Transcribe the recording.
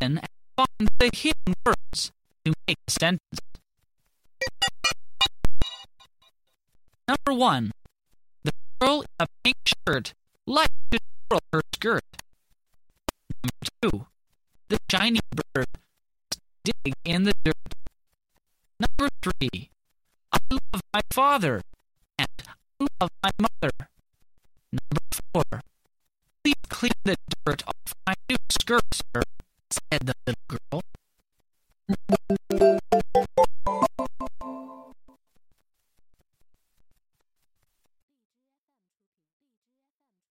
and find the hidden words to make a sentence. Number one. The girl in a pink shirt likes to twirl her skirt. Number two. The shiny bird dig in the dirt. Number three. I love my father and I love my mother. Number four. Please clean the dirt off my new skirt, sir.